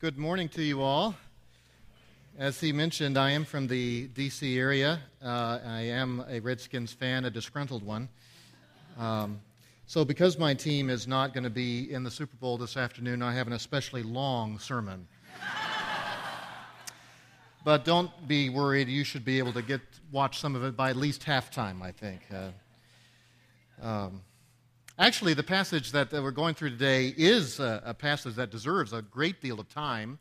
Good morning to you all. As he mentioned, I am from the D.C. area. Uh, I am a Redskins fan, a disgruntled one. Um, so, because my team is not going to be in the Super Bowl this afternoon, I have an especially long sermon. but don't be worried. You should be able to get watch some of it by at least halftime, I think. Uh, um, Actually, the passage that we're going through today is a, a passage that deserves a great deal of time.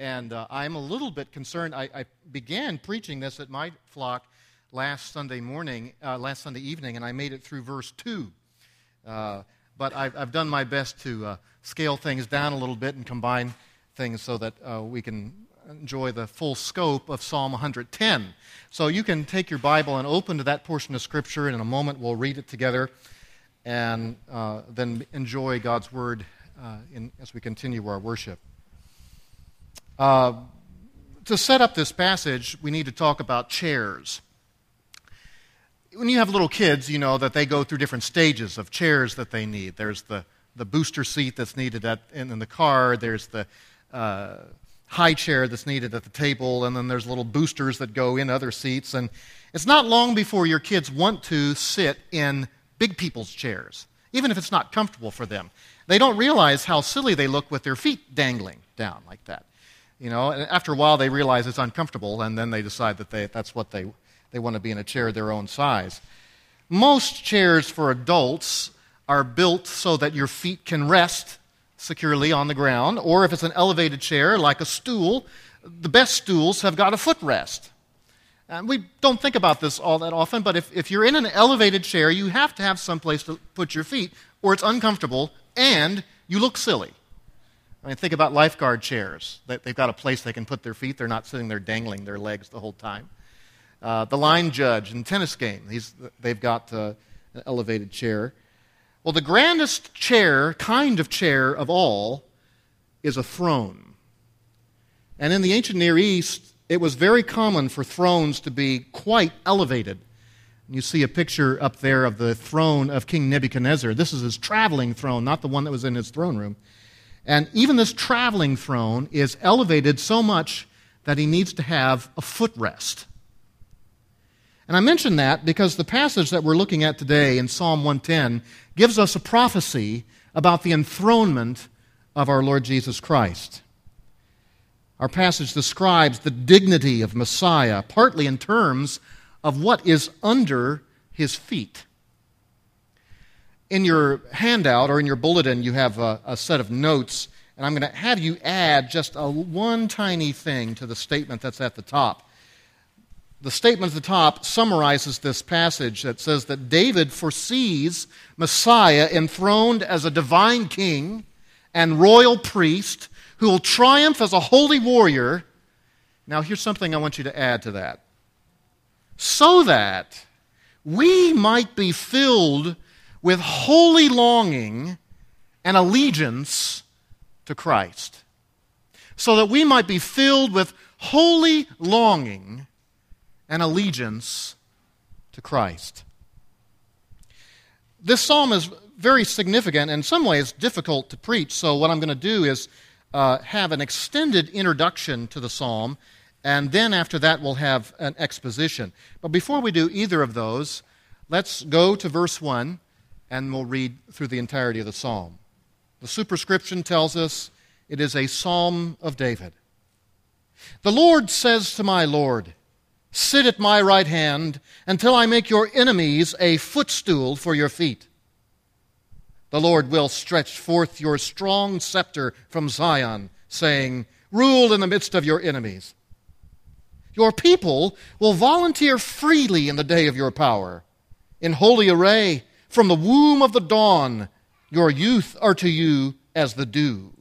And uh, I'm a little bit concerned. I, I, began preaching this at my flock last Sunday morning, uh, last Sunday evening, and I made it through verse 2. Uh, but I've, I've, done my best to uh, scale things down a little bit and combine things so that uh, we can enjoy the full scope of Psalm 110. So you can take your Bible and open to that portion of Scripture, and in a moment we'll read it together and uh, then enjoy God's Word uh, in, as we continue our worship. Uh, to set up this passage, we need to talk about chairs. When you have little kids, you know that they go through different stages of chairs that they need. There's the, the booster seat that's needed at, in, in the car, there's the uh, high chair that's needed at the table, and then there's little boosters that go in other seats. And it's not long before your kids want to sit in big people's chairs, even if it's not comfortable for them. They don't realize how silly they look with their feet dangling down like that. You know, and after a while they realize it's uncomfortable, and then they decide that they, that's what they, they want to be in a chair their own size. Most chairs for adults are built so that your feet can rest securely on the ground, or if it's an elevated chair like a stool, the best stools have got a footrest. And we don't think about this all that often, but if, if you're in an elevated chair, you have to have some place to put your feet, or it's uncomfortable and you look silly. I mean, think about lifeguard chairs. They've got a place they can put their feet. They're not sitting there dangling their legs the whole time. Uh, the line judge in tennis game, they've got uh, an elevated chair. Well, the grandest chair, kind of chair of all, is a throne. And in the ancient Near East, it was very common for thrones to be quite elevated. You see a picture up there of the throne of King Nebuchadnezzar. This is his traveling throne, not the one that was in his throne room. And even this traveling throne is elevated so much that he needs to have a footrest. And I mention that because the passage that we're looking at today in Psalm 110 gives us a prophecy about the enthronement of our Lord Jesus Christ. Our passage describes the dignity of Messiah, partly in terms of what is under his feet. In your handout or in your bulletin, you have a, a set of notes, and I'm going to have you add just a, one tiny thing to the statement that's at the top. The statement at the top summarizes this passage that says that David foresees Messiah enthroned as a divine king and royal priest who will triumph as a holy warrior. Now, here's something I want you to add to that. So that we might be filled with holy longing and allegiance to Christ. So that we might be filled with holy longing and allegiance to Christ. This psalm is very significant and in some ways difficult to preach, so what I'm going to do is uh, have an extended introduction to the psalm, and then after that, we'll have an exposition. But before we do either of those, let's go to verse 1 and we'll read through the entirety of the psalm. The superscription tells us it is a psalm of David. The Lord says to my Lord, Sit at my right hand until I make your enemies a footstool for your feet. The Lord will stretch forth your strong scepter from Zion, saying, Rule in the midst of your enemies. Your people will volunteer freely in the day of your power. In holy array, from the womb of the dawn, your youth are to you as the dew.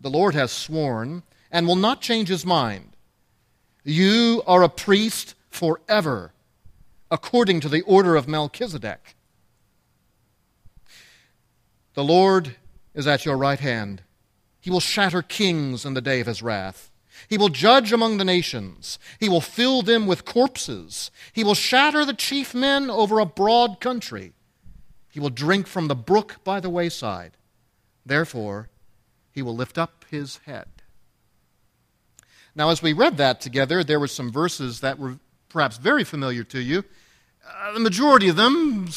The Lord has sworn and will not change his mind. You are a priest forever, according to the order of Melchizedek. The Lord is at your right hand. He will shatter kings in the day of his wrath. He will judge among the nations. He will fill them with corpses. He will shatter the chief men over a broad country. He will drink from the brook by the wayside. Therefore, he will lift up his head. Now, as we read that together, there were some verses that were perhaps very familiar to you. Uh, the majority of them,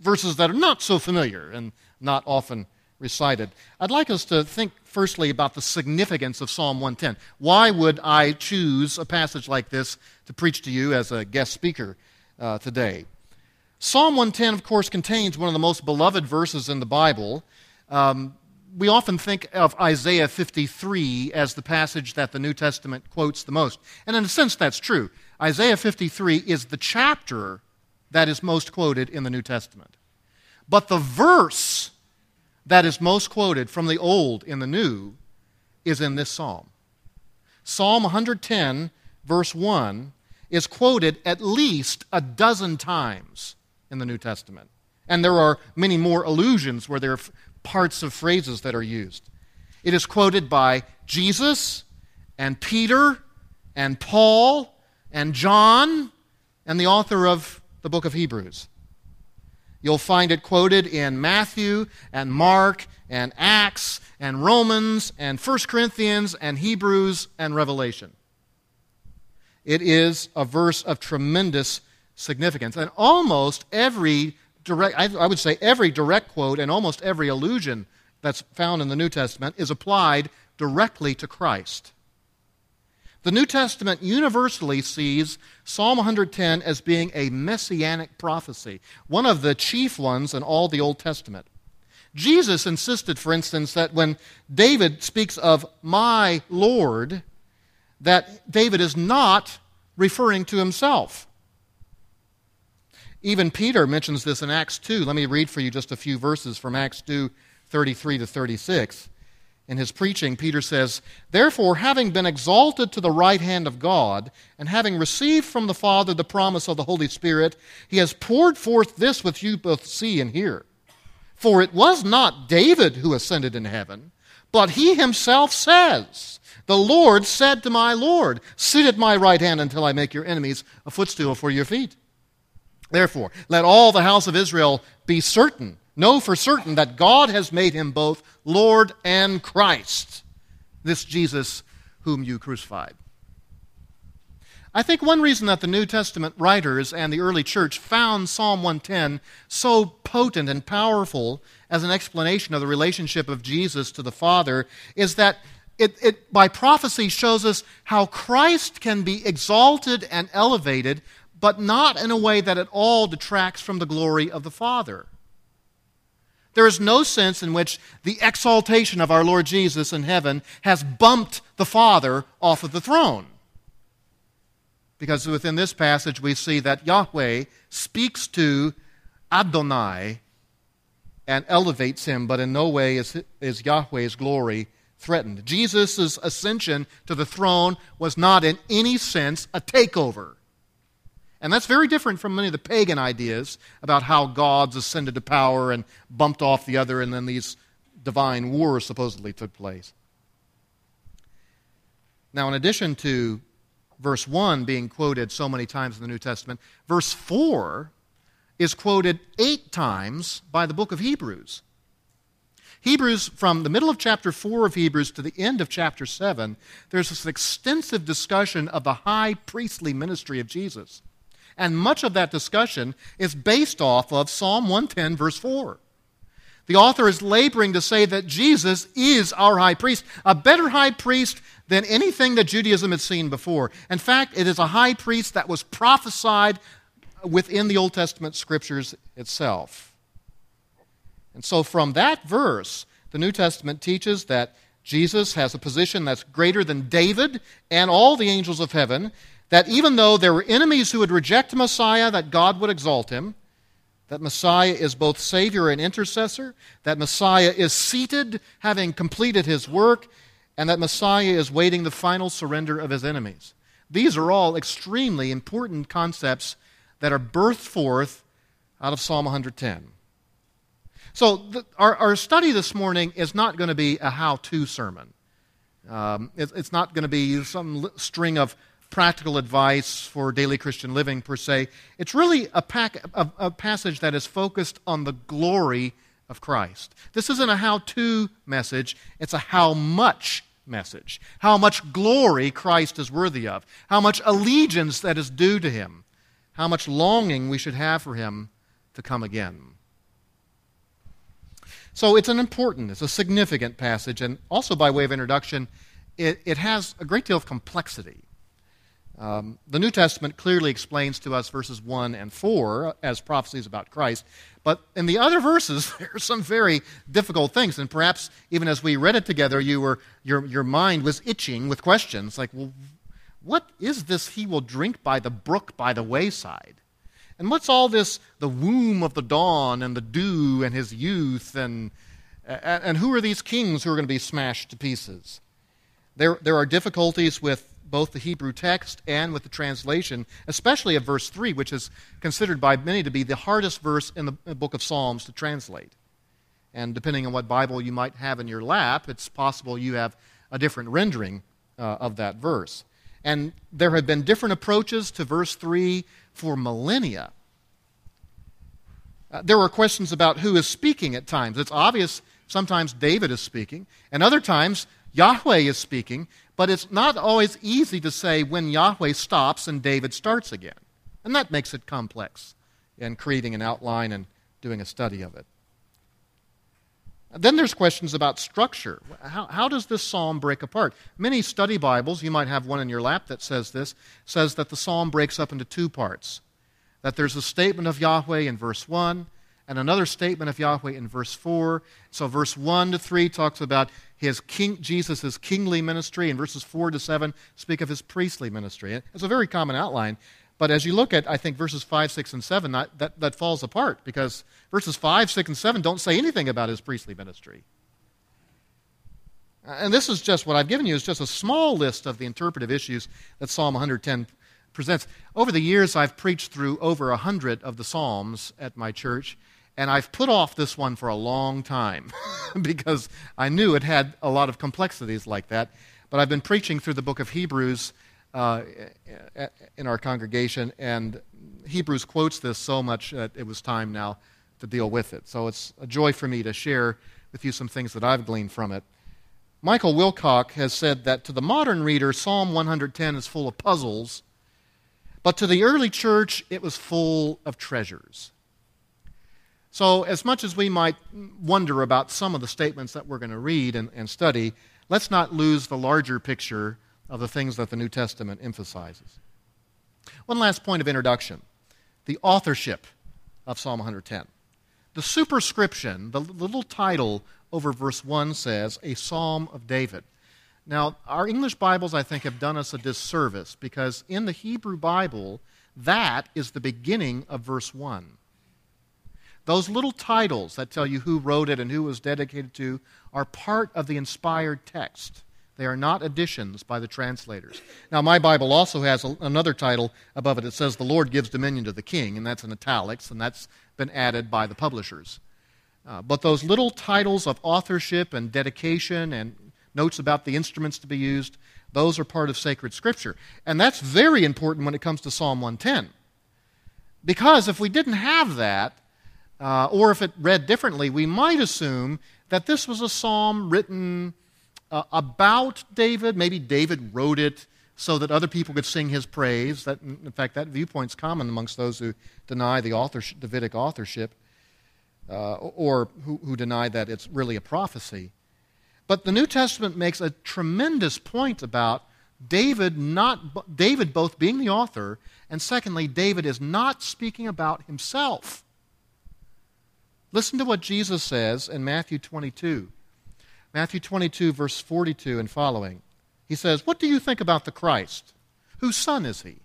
verses that are not so familiar and not often recited. I'd like us to think firstly about the significance of Psalm 110. Why would I choose a passage like this to preach to you as a guest speaker uh, today? Psalm 110, of course, contains one of the most beloved verses in the Bible. Um, we often think of Isaiah 53 as the passage that the New Testament quotes the most. And in a sense, that's true. Isaiah 53 is the chapter that is most quoted in the New Testament. But the verse that is most quoted from the Old in the New is in this psalm. Psalm 110, verse 1, is quoted at least a dozen times in the New Testament. And there are many more allusions where there are parts of phrases that are used. It is quoted by Jesus and Peter and Paul and John and the author of the book of Hebrews. You'll find it quoted in Matthew and Mark and Acts and Romans and 1 Corinthians and Hebrews and Revelation. It is a verse of tremendous significance. And almost every direct, I would say every direct quote and almost every allusion that's found in the New Testament is applied directly to Christ. The New Testament universally sees Psalm 110 as being a messianic prophecy, one of the chief ones in all the Old Testament. Jesus insisted, for instance, that when David speaks of my Lord, that David is not referring to himself. Even Peter mentions this in Acts 2. Let me read for you just a few verses from Acts 2 33 to 36 in his preaching, Peter says, Therefore, having been exalted to the right hand of God, and having received from the Father the promise of the Holy Spirit, he has poured forth this which you both see and hear. For it was not David who ascended in heaven, but he himself says, The Lord said to my Lord, Sit at my right hand until I make your enemies a footstool for your feet. Therefore, let all the house of Israel be certain Know for certain that God has made him both Lord and Christ, this Jesus whom you crucified. I think one reason that the New Testament writers and the early church found Psalm 110 so potent and powerful as an explanation of the relationship of Jesus to the Father is that it, it, by prophecy shows us how Christ can be exalted and elevated, but not in a way that at all detracts from the glory of the Father. There is no sense in which the exaltation of our Lord Jesus in heaven has bumped the Father off of the throne. Because within this passage, we see that Yahweh speaks to Adonai and elevates him, but in no way is, is Yahweh's glory threatened. Jesus' ascension to the throne was not in any sense a takeover. And that's very different from many of the pagan ideas about how gods ascended to power and bumped off the other, and then these divine wars supposedly took place. Now, in addition to verse 1 being quoted so many times in the New Testament, verse 4 is quoted eight times by the book of Hebrews. Hebrews, from the middle of chapter 4 of Hebrews to the end of chapter 7, there's this extensive discussion of the high priestly ministry of Jesus. And much of that discussion is based off of Psalm 110, verse 4. The author is laboring to say that Jesus is our high priest, a better high priest than anything that Judaism had seen before. In fact, it is a high priest that was prophesied within the Old Testament scriptures itself. And so, from that verse, the New Testament teaches that Jesus has a position that's greater than David and all the angels of heaven, that even though there were enemies who would reject Messiah, that God would exalt him, that Messiah is both Savior and intercessor, that Messiah is seated, having completed his work, and that Messiah is waiting the final surrender of his enemies. These are all extremely important concepts that are birthed forth out of Psalm 110. So, the, our, our study this morning is not going to be a how to sermon. Um, it, it's not going to be some string of practical advice for daily Christian living per se. It's really a, pack, a, a passage that is focused on the glory of Christ. This isn't a how to message, it's a how much message. How much glory Christ is worthy of, how much allegiance that is due to him, how much longing we should have for him to come again. So it's an important, it's a significant passage, and also by way of introduction, it, it has a great deal of complexity. Um, the New Testament clearly explains to us verses 1 and 4 as prophecies about Christ, but in the other verses, there are some very difficult things. And perhaps even as we read it together, you were, your, your mind was itching with questions like, well, what is this he will drink by the brook by the wayside? And what's all this, the womb of the dawn and the dew and his youth, and, and who are these kings who are going to be smashed to pieces? There, there are difficulties with both the Hebrew text and with the translation, especially of verse 3, which is considered by many to be the hardest verse in the book of Psalms to translate. And depending on what Bible you might have in your lap, it's possible you have a different rendering uh, of that verse. And there have been different approaches to verse 3 for millennia. Uh, there were questions about who is speaking at times. It's obvious sometimes David is speaking, and other times Yahweh is speaking, but it's not always easy to say when Yahweh stops and David starts again. And that makes it complex in creating an outline and doing a study of it. Then there's questions about structure. How, how, does this psalm break apart? Many study Bibles, you might have one in your lap that says this, says that the psalm breaks up into two parts. That there's a statement of Yahweh in verse 1 and another statement of Yahweh in verse 4. So verse 1 to 3 talks about his king, Jesus' kingly ministry, and verses 4 to 7 speak of his priestly ministry. It's a very common outline. But as you look at, I think, verses 5, 6, and 7, that, that, that falls apart because verses 5, 6, and 7 don't say anything about his priestly ministry. And this is just what I've given you is just a small list of the interpretive issues that Psalm 110 presents. Over the years, I've preached through over a hundred of the Psalms at my church, and I've put off this one for a long time because I knew it had a lot of complexities like that. But I've been preaching through the book of Hebrews uh, in our congregation, and Hebrews quotes this so much that it was time now to deal with it. So it's a joy for me to share with you some things that I've gleaned from it. Michael Wilcock has said that to the modern reader, Psalm 110 is full of puzzles, but to the early church, it was full of treasures. So, as much as we might wonder about some of the statements that we're going to read and, and, study, let's not lose the larger picture of the things that the New Testament emphasizes. One last point of introduction the authorship of Psalm 110. The superscription, the little title over verse 1 says, A Psalm of David. Now, our English Bibles, I think, have done us a disservice because in the Hebrew Bible, that is the beginning of verse 1. Those little titles that tell you who wrote it and who it was dedicated to are part of the inspired text. They are not additions by the translators. Now, my Bible also has a, another title above it. It says, The Lord gives dominion to the king, and that's in italics, and that's been added by the publishers. Uh, but those little titles of authorship and dedication and notes about the instruments to be used, those are part of sacred scripture. And that's very important when it comes to Psalm 110. Because if we didn't have that, uh, or if it read differently, we might assume that this was a psalm written uh, about David. Maybe David wrote it so that other people could sing his praise. That, in fact, that viewpoint's common amongst those who deny the authorship, Davidic authorship uh, or who, who deny that it's really a prophecy. But the New Testament makes a tremendous point about David not David both being the author and secondly David is not speaking about himself. Listen to what Jesus says in Matthew 22. Matthew 22, verse 42 and following. He says, What do you think about the Christ? Whose son is he?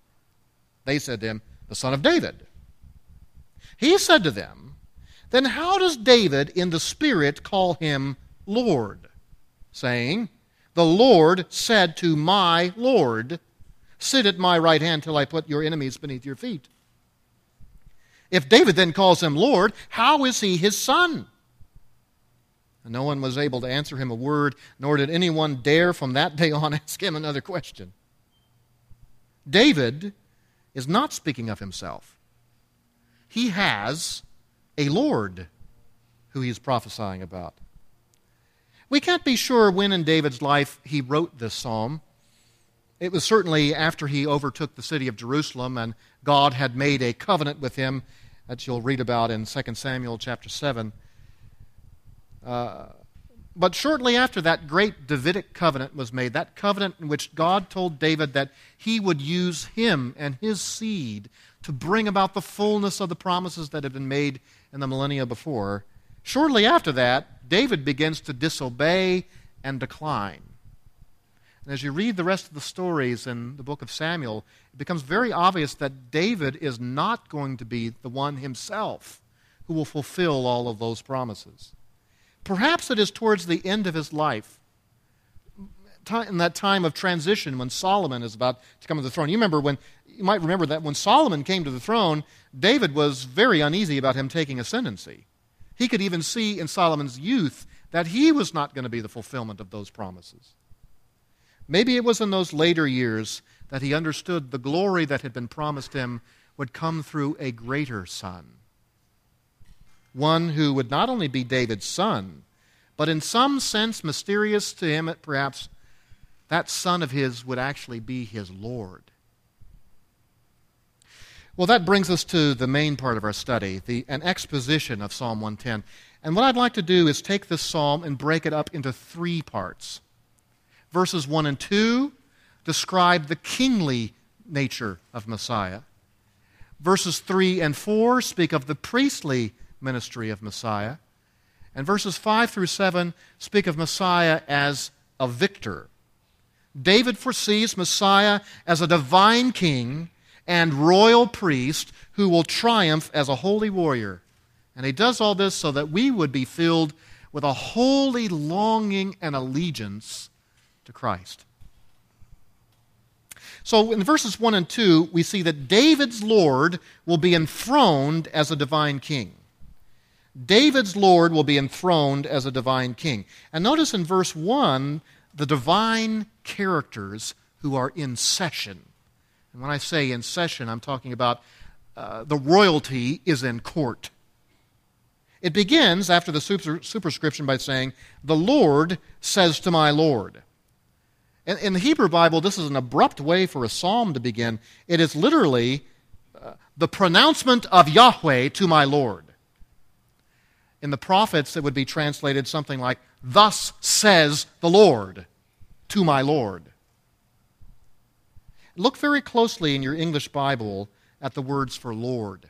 They said to him, The son of David. He said to them, Then how does David in the Spirit call him Lord? Saying, The Lord said to my Lord, Sit at my right hand till I put your enemies beneath your feet. If David then calls him Lord, how is he his son? And no one was able to answer him a word, nor did anyone dare from that day on ask him another question. David is not speaking of himself. He has a Lord who he's prophesying about. We can't be sure when in David's life he wrote this psalm. It was certainly after he overtook the city of Jerusalem and God had made a covenant with him that you'll read about in 2 Samuel chapter 7. Uh, but shortly after that great Davidic covenant was made, that covenant in which God told David that he would use him and his seed to bring about the fullness of the promises that had been made in the millennia before, shortly after that, David begins to disobey and decline. And as you read the rest of the stories in the book of Samuel, it becomes very obvious that David is not going to be the one himself who will fulfill all of those promises. Perhaps it is towards the end of his life, in that time of transition when Solomon is about to come to the throne. You remember when you might remember that when Solomon came to the throne, David was very uneasy about him taking ascendancy. He could even see in Solomon's youth that he was not going to be the fulfillment of those promises. Maybe it was in those later years that he understood the glory that had been promised him would come through a greater son one who would not only be David's son, but in some sense, mysterious to him, perhaps, that son of his would actually be his Lord. Well, that brings us to the main part of our study, the, an exposition of Psalm 110. And what I'd like to do is take this psalm and break it up into three parts. Verses 1 and 2 describe the kingly nature of Messiah. Verses 3 and 4 speak of the priestly ministry of Messiah. And verses 5 through 7 speak of Messiah as a victor. David foresees Messiah as a divine king and royal priest who will triumph as a holy warrior. And he does all this so that we would be filled with a holy longing and allegiance to Christ. So in verses 1 and 2, we see that David's Lord will be enthroned as a divine king. David's Lord will be enthroned as a divine king. And notice in verse 1 the divine characters who are in session. And when I say in session, I'm talking about uh, the royalty is in court. It begins after the super, superscription by saying, The Lord says to my Lord. In, in, the Hebrew Bible, this is an abrupt way for a psalm to begin. It is literally uh, the pronouncement of Yahweh to my Lord. In the prophets, it would be translated something like, Thus says the Lord to my Lord. Look very closely in your English Bible at the words for Lord.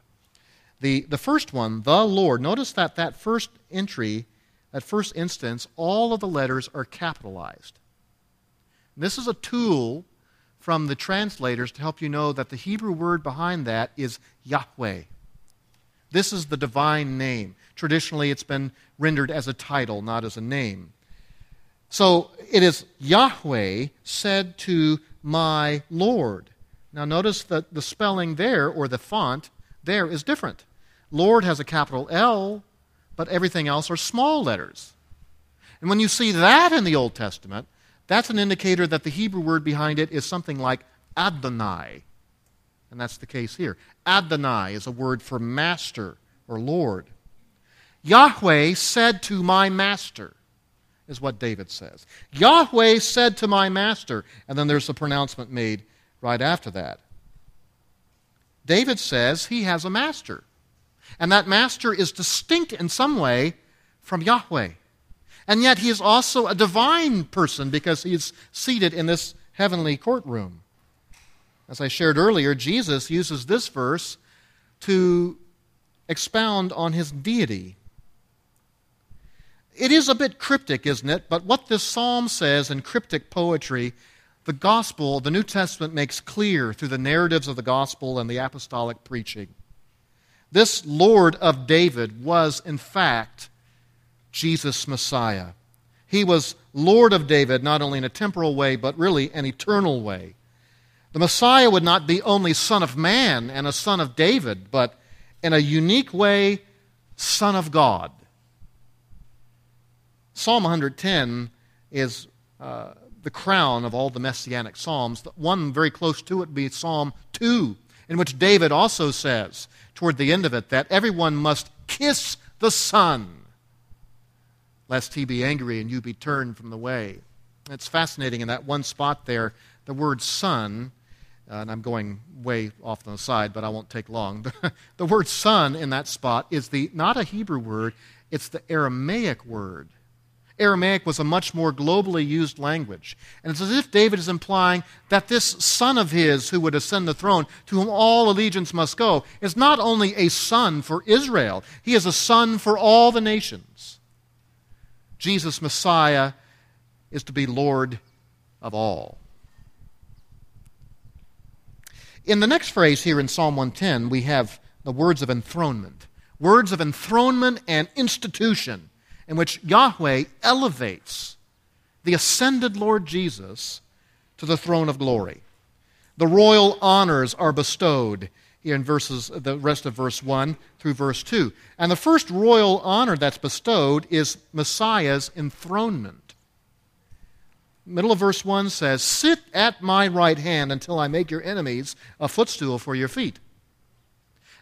The, the first one, the Lord, notice that that first entry, that first instance, all of the letters are capitalized. This is a tool from the translators to help you know that the Hebrew word behind that is Yahweh. This is the divine name. Traditionally, it's been rendered as a title, not as a name. So it is Yahweh said to my Lord. Now, notice that the spelling there, or the font there, is different. Lord has a capital L, but everything else are small letters. And when you see that in the Old Testament, that's an indicator that the Hebrew word behind it is something like Adonai. And that's the case here. Adonai is a word for master or Lord. Yahweh said to my master, is what David says. Yahweh said to my master, and then there's a pronouncement made right after that. David says he has a master, and that master is distinct in some way from Yahweh. And yet he is also a divine person because he is seated in this heavenly courtroom. As I shared earlier, Jesus uses this verse to expound on his deity. It is a bit cryptic, isn't it? But what this psalm says in cryptic poetry, the gospel, the New Testament makes clear through the narratives of the gospel and the apostolic preaching. This Lord of David was, in fact, Jesus Messiah. He was Lord of David, not only in a temporal way, but really an eternal way. The Messiah would not be only Son of Man and a Son of David, but in a unique way, Son of God. Psalm 110 is uh, the crown of all the messianic psalms. One very close to it would be Psalm 2, in which David also says, toward the end of it, that everyone must kiss the Son lest he be angry and you be turned from the way. It's fascinating in that one spot there, the word son, uh, and I'm going way off to the side, but I won't take long. the word son in that spot is the not a Hebrew word, it's the Aramaic word. Aramaic was a much more globally used language. And it's as if David is implying that this son of his who would ascend the throne, to whom all allegiance must go, is not only a son for Israel, he is a son for all the nations. Jesus, Messiah, is to be Lord of all. In the next phrase here in Psalm 110, we have the words of enthronement. Words of enthronement and institution in which Yahweh elevates the ascended Lord Jesus to the throne of glory. The royal honors are bestowed in verses the rest of verse 1 through verse 2. And the first royal honor that's bestowed is Messiah's enthronement. Middle of verse 1 says, "Sit at my right hand until I make your enemies a footstool for your feet."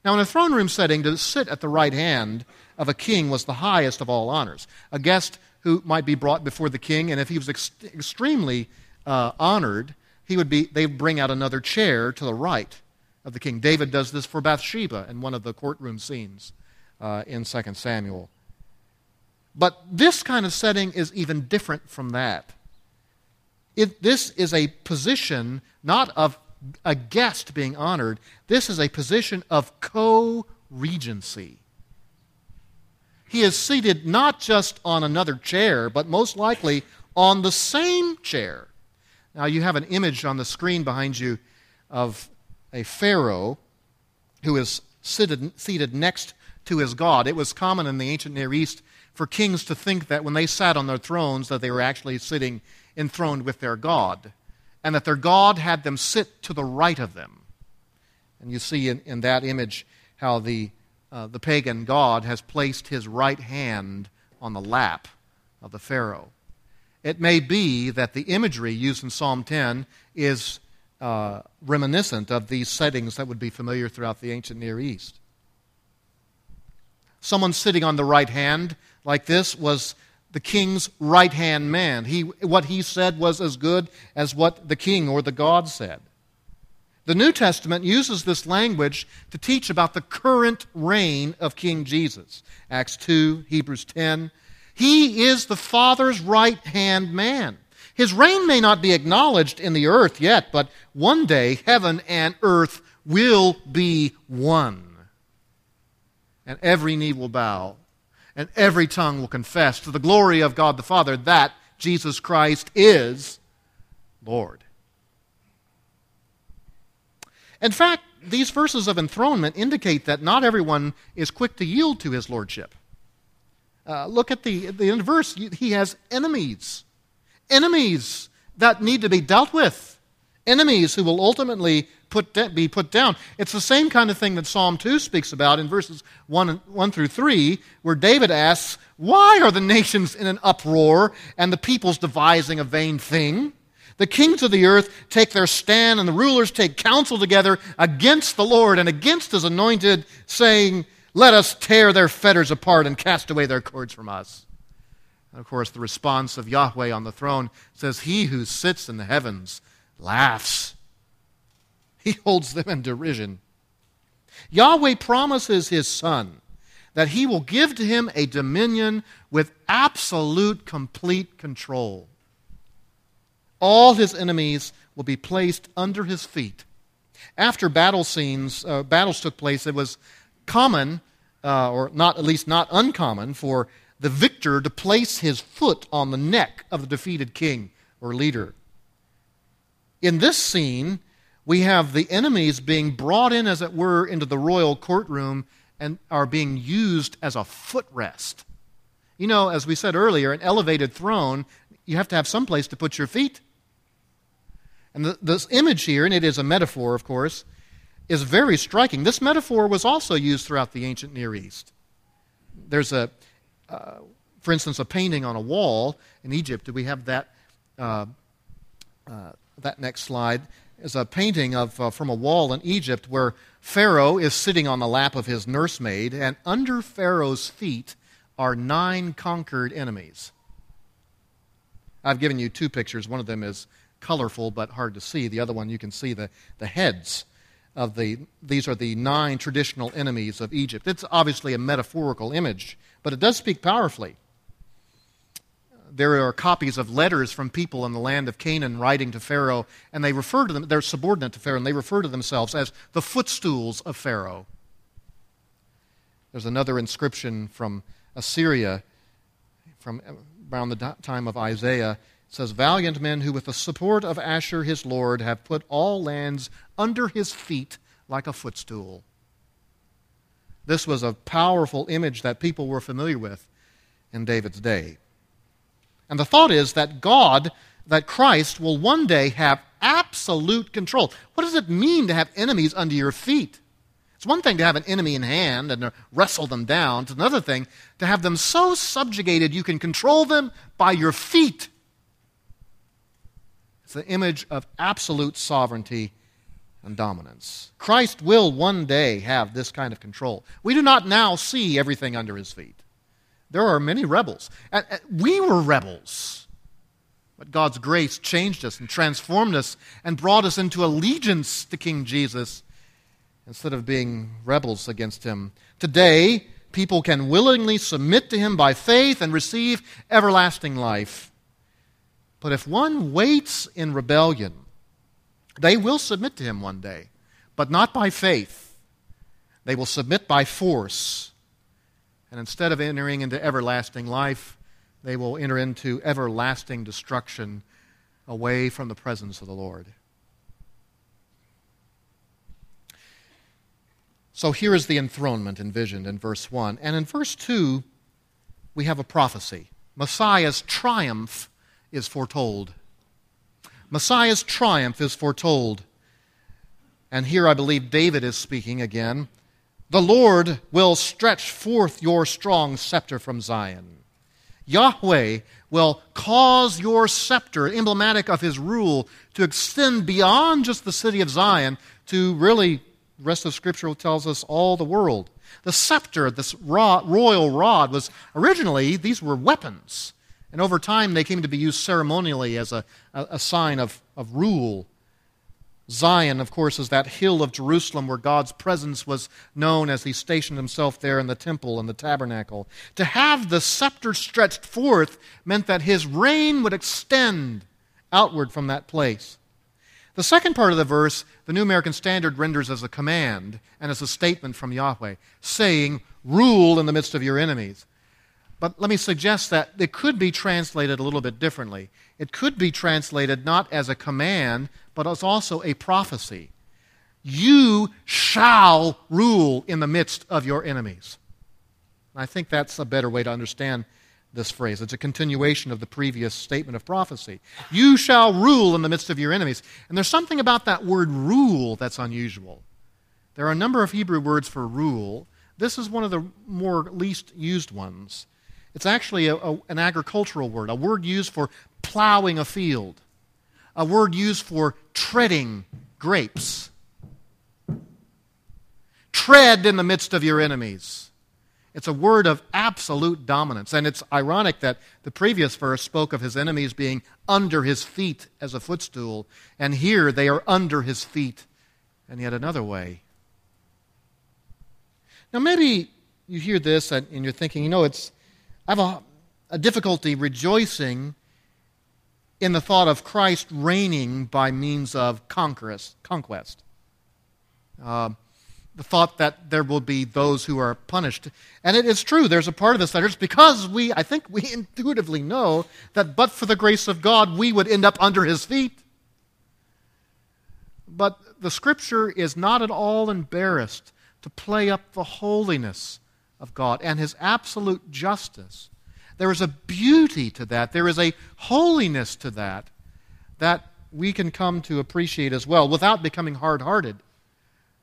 Now, in a throne room setting, to sit at the right hand of a king was the highest of all honors. A guest who might be brought before the king, and if he was ex- extremely uh, honored, he would be, they would bring out another chair to the right of the king. David does this for Bathsheba in one of the courtroom scenes uh, in 2 Samuel. But this kind of setting is even different from that. It, this is a position not of a guest being honored, this is a position of co regency. He is seated not just on another chair, but most likely on the same chair. Now, you have an image on the screen behind you of a Pharaoh who is seated, seated next to his God. It was common in the ancient Near East for kings to think that when they sat on their thrones that they were actually sitting enthroned with their God, and that their God had them sit to the right of them. And you see in, in that image how the uh, the pagan god has placed his right hand on the lap of the Pharaoh. It may be that the imagery used in Psalm 10 is uh, reminiscent of these settings that would be familiar throughout the ancient Near East. Someone sitting on the right hand, like this, was the king's right hand man. He, what he said was as good as what the king or the god said. The New Testament uses this language to teach about the current reign of King Jesus. Acts 2, Hebrews 10. He is the Father's right hand man. His reign may not be acknowledged in the earth yet, but one day heaven and earth will be one. And every knee will bow, and every tongue will confess to the glory of God the Father that Jesus Christ is Lord. In fact, these verses of enthronement indicate that not everyone is quick to yield to his lordship. Uh, look at the, the verse. He has enemies. Enemies that need to be dealt with. Enemies who will ultimately put de- be put down. It's the same kind of thing that Psalm 2 speaks about in verses 1, 1 through 3, where David asks, Why are the nations in an uproar and the peoples devising a vain thing? The kings of the earth take their stand, and the rulers take counsel together against the Lord and against his anointed, saying, Let us tear their fetters apart and cast away their cords from us. And of course, the response of Yahweh on the throne says, He who sits in the heavens laughs, he holds them in derision. Yahweh promises his son that he will give to him a dominion with absolute, complete control all his enemies will be placed under his feet. After battle scenes, uh, battles took place, it was common, uh, or not at least not uncommon, for the victor to place his foot on the neck of the defeated king or leader. In this scene, we have the enemies being brought in, as it were, into the royal courtroom and are being used as a footrest. You know, as we said earlier, an elevated throne, you have to have some place to put your feet. And the, this image here, and it is a metaphor, of course, is very striking. This metaphor was also used throughout the ancient Near East. There's a, for instance, a painting on a wall in Egypt. Do we have that? Uh, uh, that next slide is a painting of uh, from a wall in Egypt where Pharaoh is sitting on the lap of his nursemaid, and under Pharaoh's feet are nine conquered enemies. I've given you two pictures. One of them is colorful but hard to see. The other one, you can see the, the heads of the, these are the nine traditional enemies of Egypt. It's obviously a metaphorical image, but it does speak powerfully. There are copies of letters from people in the land of Canaan writing to Pharaoh, and they refer to them, they're subordinate to Pharaoh, and they refer to themselves as the footstools of Pharaoh. There's another inscription from Assyria from around the time of Isaiah says, Valiant men who, with the support of Asher his Lord, have put all lands under his feet like a footstool. This was a powerful image that people were familiar with in David's day. And the thought is that God, that Christ, will one day have absolute control. What does it mean to have enemies under your feet? It's one thing to have an enemy in hand and to wrestle them down. It's another thing to have them so subjugated you can control them by your feet. It's the image of absolute sovereignty and dominance. Christ will one day have this kind of control. We do not now see everything under his feet. There are many rebels. And we were rebels. But God's grace changed us and transformed us and brought us into allegiance to King Jesus instead of being rebels against him. Today, people can willingly submit to him by faith and receive everlasting life. But if one waits in rebellion, they will submit to him one day, but not by faith. They will submit by force. And instead of entering into everlasting life, they will enter into everlasting destruction away from the presence of the Lord. So here is the enthronement envisioned in verse 1. And in verse 2, we have a prophecy. Messiah's triumph is foretold. Messiah's triumph is foretold. And here I believe David is speaking again. The Lord will stretch forth your strong scepter from Zion. Yahweh will cause your scepter, emblematic of his rule, to extend beyond just the city of Zion to really, the rest of Scripture tells us, all the world. The scepter, this royal rod, was originally, these were weapons. And over time, they came to be used ceremonially as a, a, sign of, of rule. Zion, of course, is that hill of Jerusalem where God's presence was known as he stationed himself there in the temple and the tabernacle. To have the scepter stretched forth meant that his reign would extend outward from that place. The second part of the verse, the New American Standard renders as a command and as a statement from Yahweh, saying, Rule in the midst of your enemies. But let me suggest that it could be translated a little bit differently. It could be translated not as a command, but as also a prophecy. You shall rule in the midst of your enemies. I think that's a better way to understand this phrase. It's a continuation of the previous statement of prophecy. You shall rule in the midst of your enemies. And there's something about that word rule that's unusual. There are a number of Hebrew words for rule. This is one of the more least used ones. It's actually a, a, an agricultural word, a word used for plowing a field, a word used for treading grapes. Tread in the midst of your enemies. It's a word of absolute dominance. And it's ironic that the previous verse spoke of his enemies being under his feet as a footstool, and here they are under his feet in yet another way. Now, maybe you hear this and you're thinking, you know, it's, I have a, a difficulty rejoicing in the thought of Christ reigning by means of conquest. Uh, the thought that there will be those who are punished. And it is true, there's a part of this that is because we, I think we intuitively know that but for the grace of God, we would end up under his feet. But the scripture is not at all embarrassed to play up the holiness of God and his absolute justice. There is a beauty to that. There is a holiness to that that we can come to appreciate as well without becoming hard hearted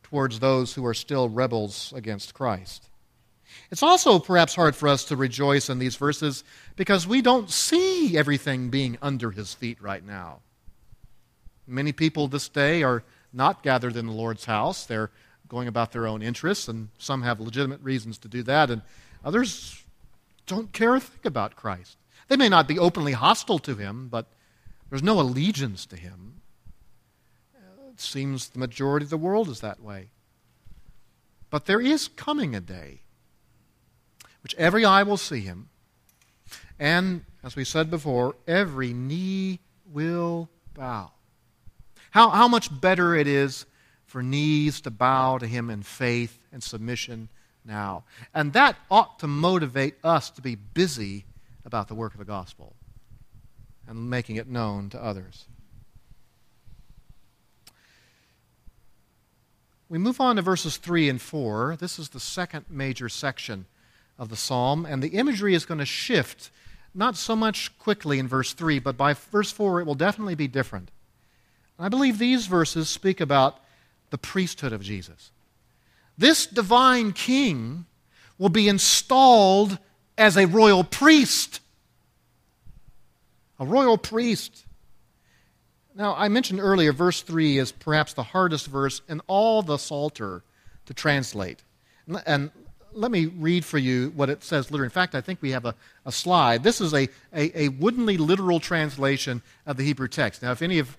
towards those who are still rebels against Christ. It's also perhaps hard for us to rejoice in these verses because we don't see everything being under his feet right now. Many people this day are not gathered in the Lord's house. They're going about their own interests, and some have legitimate reasons to do that, and others don't care a thing about Christ. They may not be openly hostile to him, but there's no allegiance to him. It seems the majority of the world is that way. But there is coming a day which every eye will see him, and, as we said before, every knee will bow. How, how much better it is for knees to bow to him in faith and submission now. And that ought to motivate us to be busy about the work of the gospel and making it known to others. We move on to verses 3 and 4. This is the second major section of the psalm, and the imagery is going to shift, not so much quickly in verse 3, but by verse 4 it will definitely be different. I believe these verses speak about the priesthood of Jesus. This divine king will be installed as a royal priest. A royal priest. Now, I mentioned earlier, verse 3 is perhaps the hardest verse in all the Psalter to translate. And let me read for you what it says literally. In fact, I think we have a, a slide. This is a, a, a woodenly literal translation of the Hebrew text. Now, if any of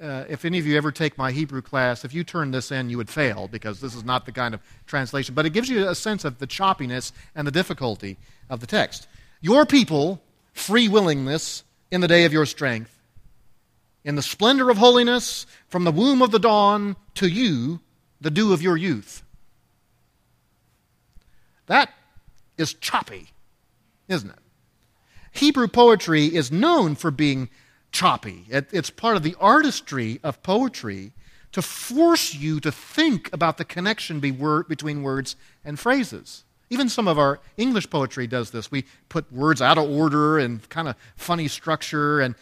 uh, if any of you ever take my Hebrew class, if you turn this in, you would fail because this is not the kind of translation. But it gives you a sense of the choppiness and the difficulty of the text. Your people, free willingness in the day of your strength, in the splendor of holiness, from the womb of the dawn to you, the dew of your youth. That is choppy, isn't it? Hebrew poetry is known for being choppy. It, it's part of the artistry of poetry to force you to think about the connection be between words and phrases. Even some of our English poetry does this. We put words out of order and kind of funny structure, and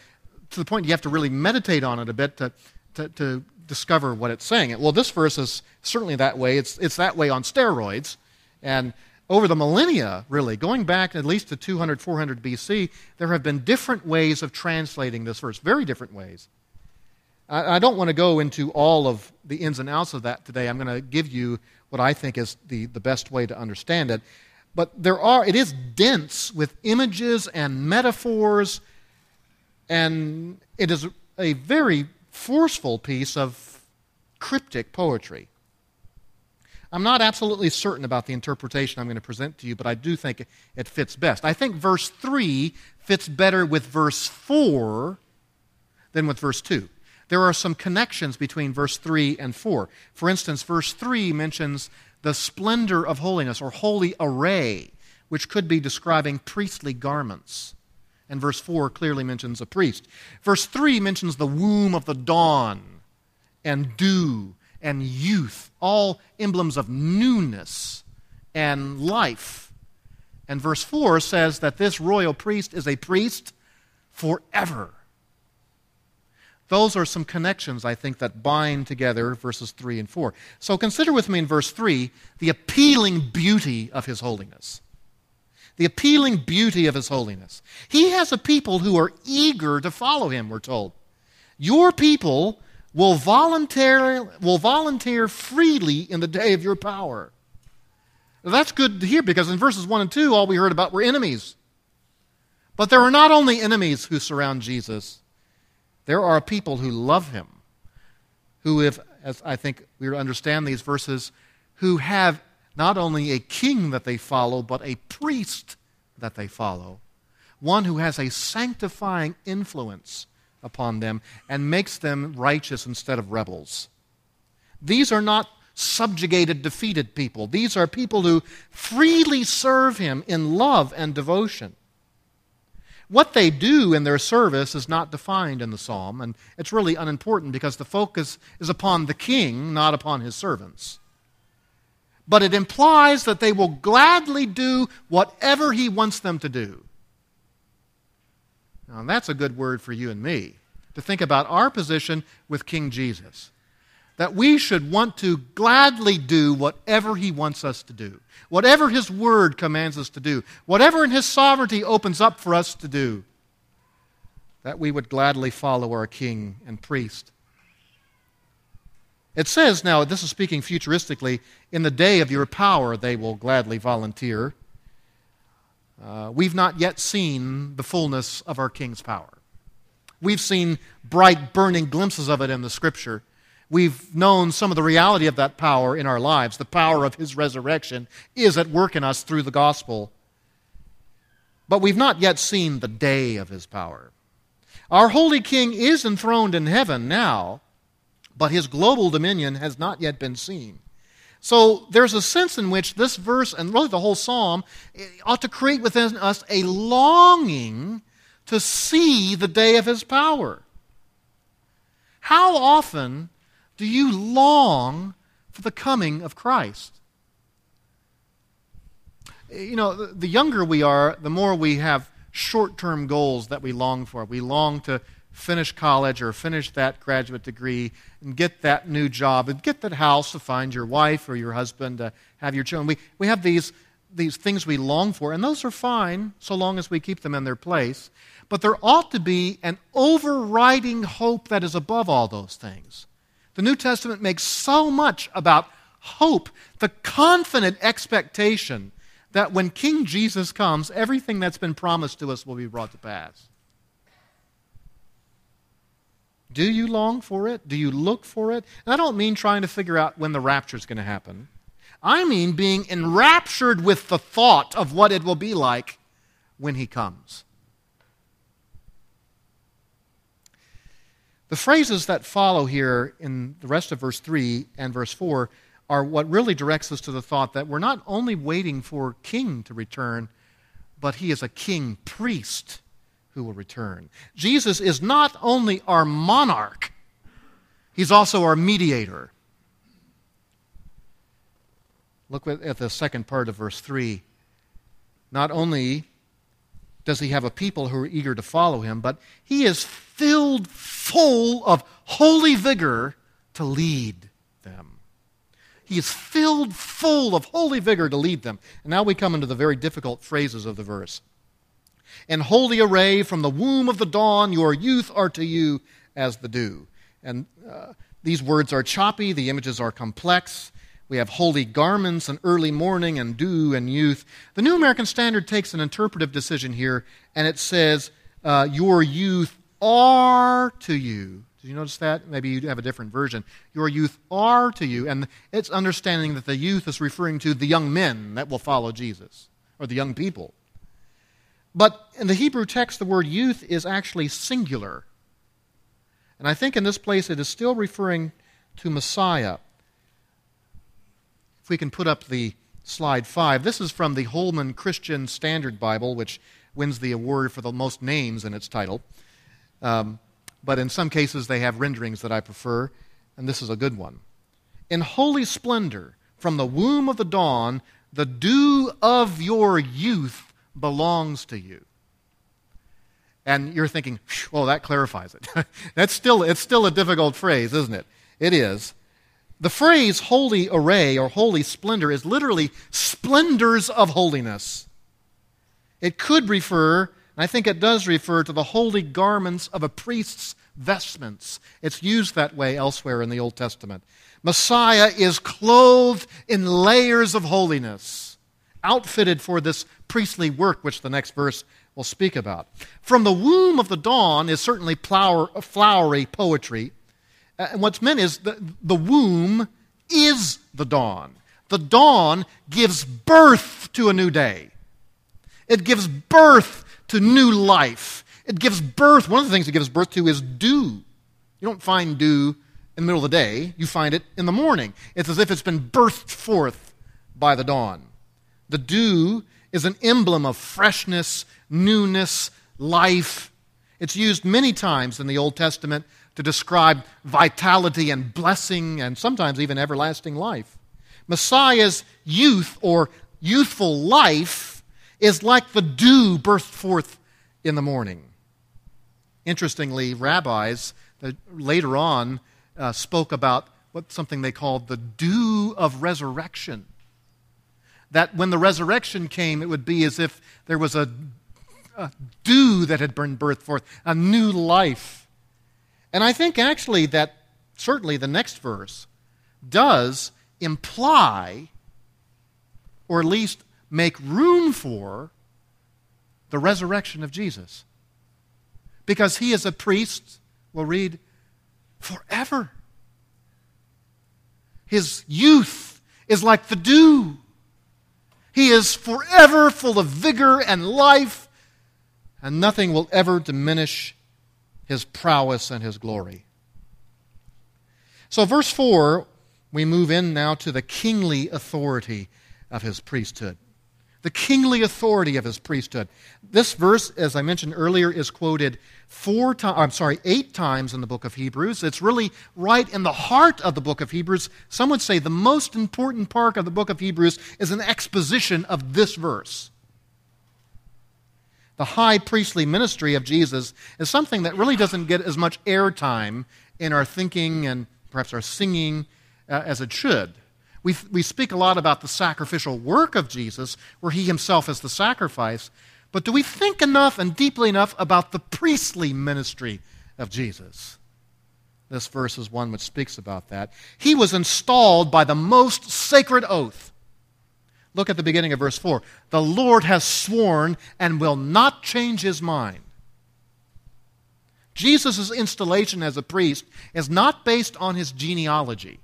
to the point you have to really meditate on it a bit to, to, to discover what it's saying. Well, this verse is certainly that way. It's, it's that way on steroids. And over the millennia, really, going back at least to 200, 400 BC, there have been different ways of translating this verse, very different ways. I, I don't want to go into all of the ins and outs of that today. I'm going to give you what I think is the, the best way to understand it. But there are, it is dense with images and metaphors, and it is a very forceful piece of cryptic poetry. I'm not absolutely certain about the interpretation I'm going to present to you, but I do think it fits best. I think verse 3 fits better with verse 4 than with verse 2. There are some connections between verse 3 and 4. For instance, verse 3 mentions the splendor of holiness or holy array, which could be describing priestly garments. And verse 4 clearly mentions a priest. Verse 3 mentions the womb of the dawn and dew and youth, all emblems of newness and life. And verse 4 says that this royal priest is a priest forever. Those are some connections, I think, that bind together verses 3 and 4. So consider with me in verse 3 the appealing beauty of his holiness. The appealing beauty of his holiness. He has a people who are eager to follow him, we're told. Your people will volunteer, will volunteer freely in the day of your power. that's good to hear because in verses 1 and 2, all we heard about were enemies. But there are not only enemies who surround Jesus, there are people who love him, who, if, as I think we understand these verses, who have not only a king that they follow, but a priest that they follow, one who has a sanctifying influence upon them and makes them righteous instead of rebels. These are not subjugated, defeated people. These are people who freely serve him in love and devotion. What they do in their service is not defined in the psalm, and it's really unimportant because the focus is upon the king, not upon his servants. But it implies that they will gladly do whatever he wants them to do. Now, that's a good word for you and me to think about our position with King Jesus. That we should want to gladly do whatever he wants us to do, whatever his word commands us to do, whatever in his sovereignty opens up for us to do, that we would gladly follow our king and priest. It says now, this is speaking futuristically, in the day of your power they will gladly volunteer. Uh, we've not yet seen the fullness of our King's power. We've seen bright, burning glimpses of it in the Scripture. We've known some of the reality of that power in our lives. The power of His resurrection is at work in us through the gospel. But we've not yet seen the day of His power. Our holy King is enthroned in heaven now, but His global dominion has not yet been seen. So there's a sense in which this verse, and really the whole psalm, eh, ought to create within us a longing to see the day of his power. How often do you long for the coming of Christ? Eh, you know, the younger we are, the more we have short term goals that we long for. We long to finish college or finish that graduate degree and get that new job and get that house to find your wife or your husband to have your children. We, we have these, these things we long for, and those are fine so long as we keep them in their place. But there ought to be an overriding hope that is above all those things. The New Testament makes so much about hope, the confident expectation that when King Jesus comes, everything that's been promised to us will be brought to pass. Do you long for it? Do you look for it? And I don't mean trying to figure out when the rapture is going to happen. I mean being enraptured with the thought of what it will be like when he comes. The phrases that follow here in the rest of verse 3 and verse 4 are what really directs us to the thought that we're not only waiting for king to return, but he is a king priest who will return. Jesus is not only our monarch, he's also our mediator. Look at the second part of verse 3. Not only does he have a people who are eager to follow him, but he is filled full of holy vigor to lead them. He is filled full of holy vigor to lead them. And now we come into the very difficult phrases of the verse in holy array from the womb of the dawn. Your youth are to you as the dew. And uh, these words are choppy, the images are complex. We have holy garments and early morning and dew and youth. The New American Standard takes an interpretive decision here, and it says, uh, Your youth are to you. Did you notice that? Maybe you have a different version. Your youth are to you. And it's understanding that the youth is referring to the young men that will follow Jesus, or the young people. But in the Hebrew text, the word youth is actually singular. And I think in this place it is still referring to Messiah. If we can put up the slide five, this is from the Holman Christian Standard Bible, which wins the award for the most names in its title. Um, but in some cases, they have renderings that I prefer, and this is a good one. In holy splendor, from the womb of the dawn, the dew of your youth belongs to you. And you're thinking, well, that clarifies it. That's still, it's still a difficult phrase, isn't it? It is. The phrase holy array or holy splendor is literally splendors of holiness. It could refer, and I think it does refer, to the holy garments of a priest's vestments. It's used that way elsewhere in the Old Testament. Messiah is clothed in layers of holiness, outfitted for this priestly work, which the next verse will speak about. From the womb of the dawn is certainly flowery poetry. Uh, and what's meant is the, the womb is the dawn. The dawn gives birth to a new day, it gives birth to new life. It gives birth, one of the things it gives birth to is dew. You don't find dew in the middle of the day, you find it in the morning. It's as if it's been birthed forth by the dawn. The dew is an emblem of freshness, newness, life. It's used many times in the Old Testament to describe vitality and blessing and sometimes even everlasting life. Messiah's youth or youthful life is like the dew burst forth in the morning. Interestingly, rabbis later on uh, spoke about what something they called the dew of resurrection that when the resurrection came, it would be as if there was a, a dew that had been birthed forth, a new life. And I think actually that certainly the next verse does imply, or at least make room for, the resurrection of Jesus. Because he is a priest, we'll read, forever. His youth is like the dew. He is forever full of vigor and life, and nothing will ever diminish his prowess and his glory. So, verse 4, we move in now to the kingly authority of his priesthood. The kingly authority of his priesthood. This verse, as I mentioned earlier, is quoted four times, I'm sorry, eight times in the book of Hebrews. It's really right in the heart of the book of Hebrews. Some would say the most important part of the book of Hebrews is an exposition of this verse. The high priestly ministry of Jesus is something that really doesn't get as much airtime in our thinking and perhaps our singing uh, as it should. We, we speak a lot about the sacrificial work of Jesus, where he himself is the sacrifice, but do we think enough and deeply enough about the priestly ministry of Jesus? This verse is one which speaks about that. He was installed by the most sacred oath. Look at the beginning of verse 4. The Lord has sworn and will not change his mind. Jesus' installation as a priest is not based on his genealogy.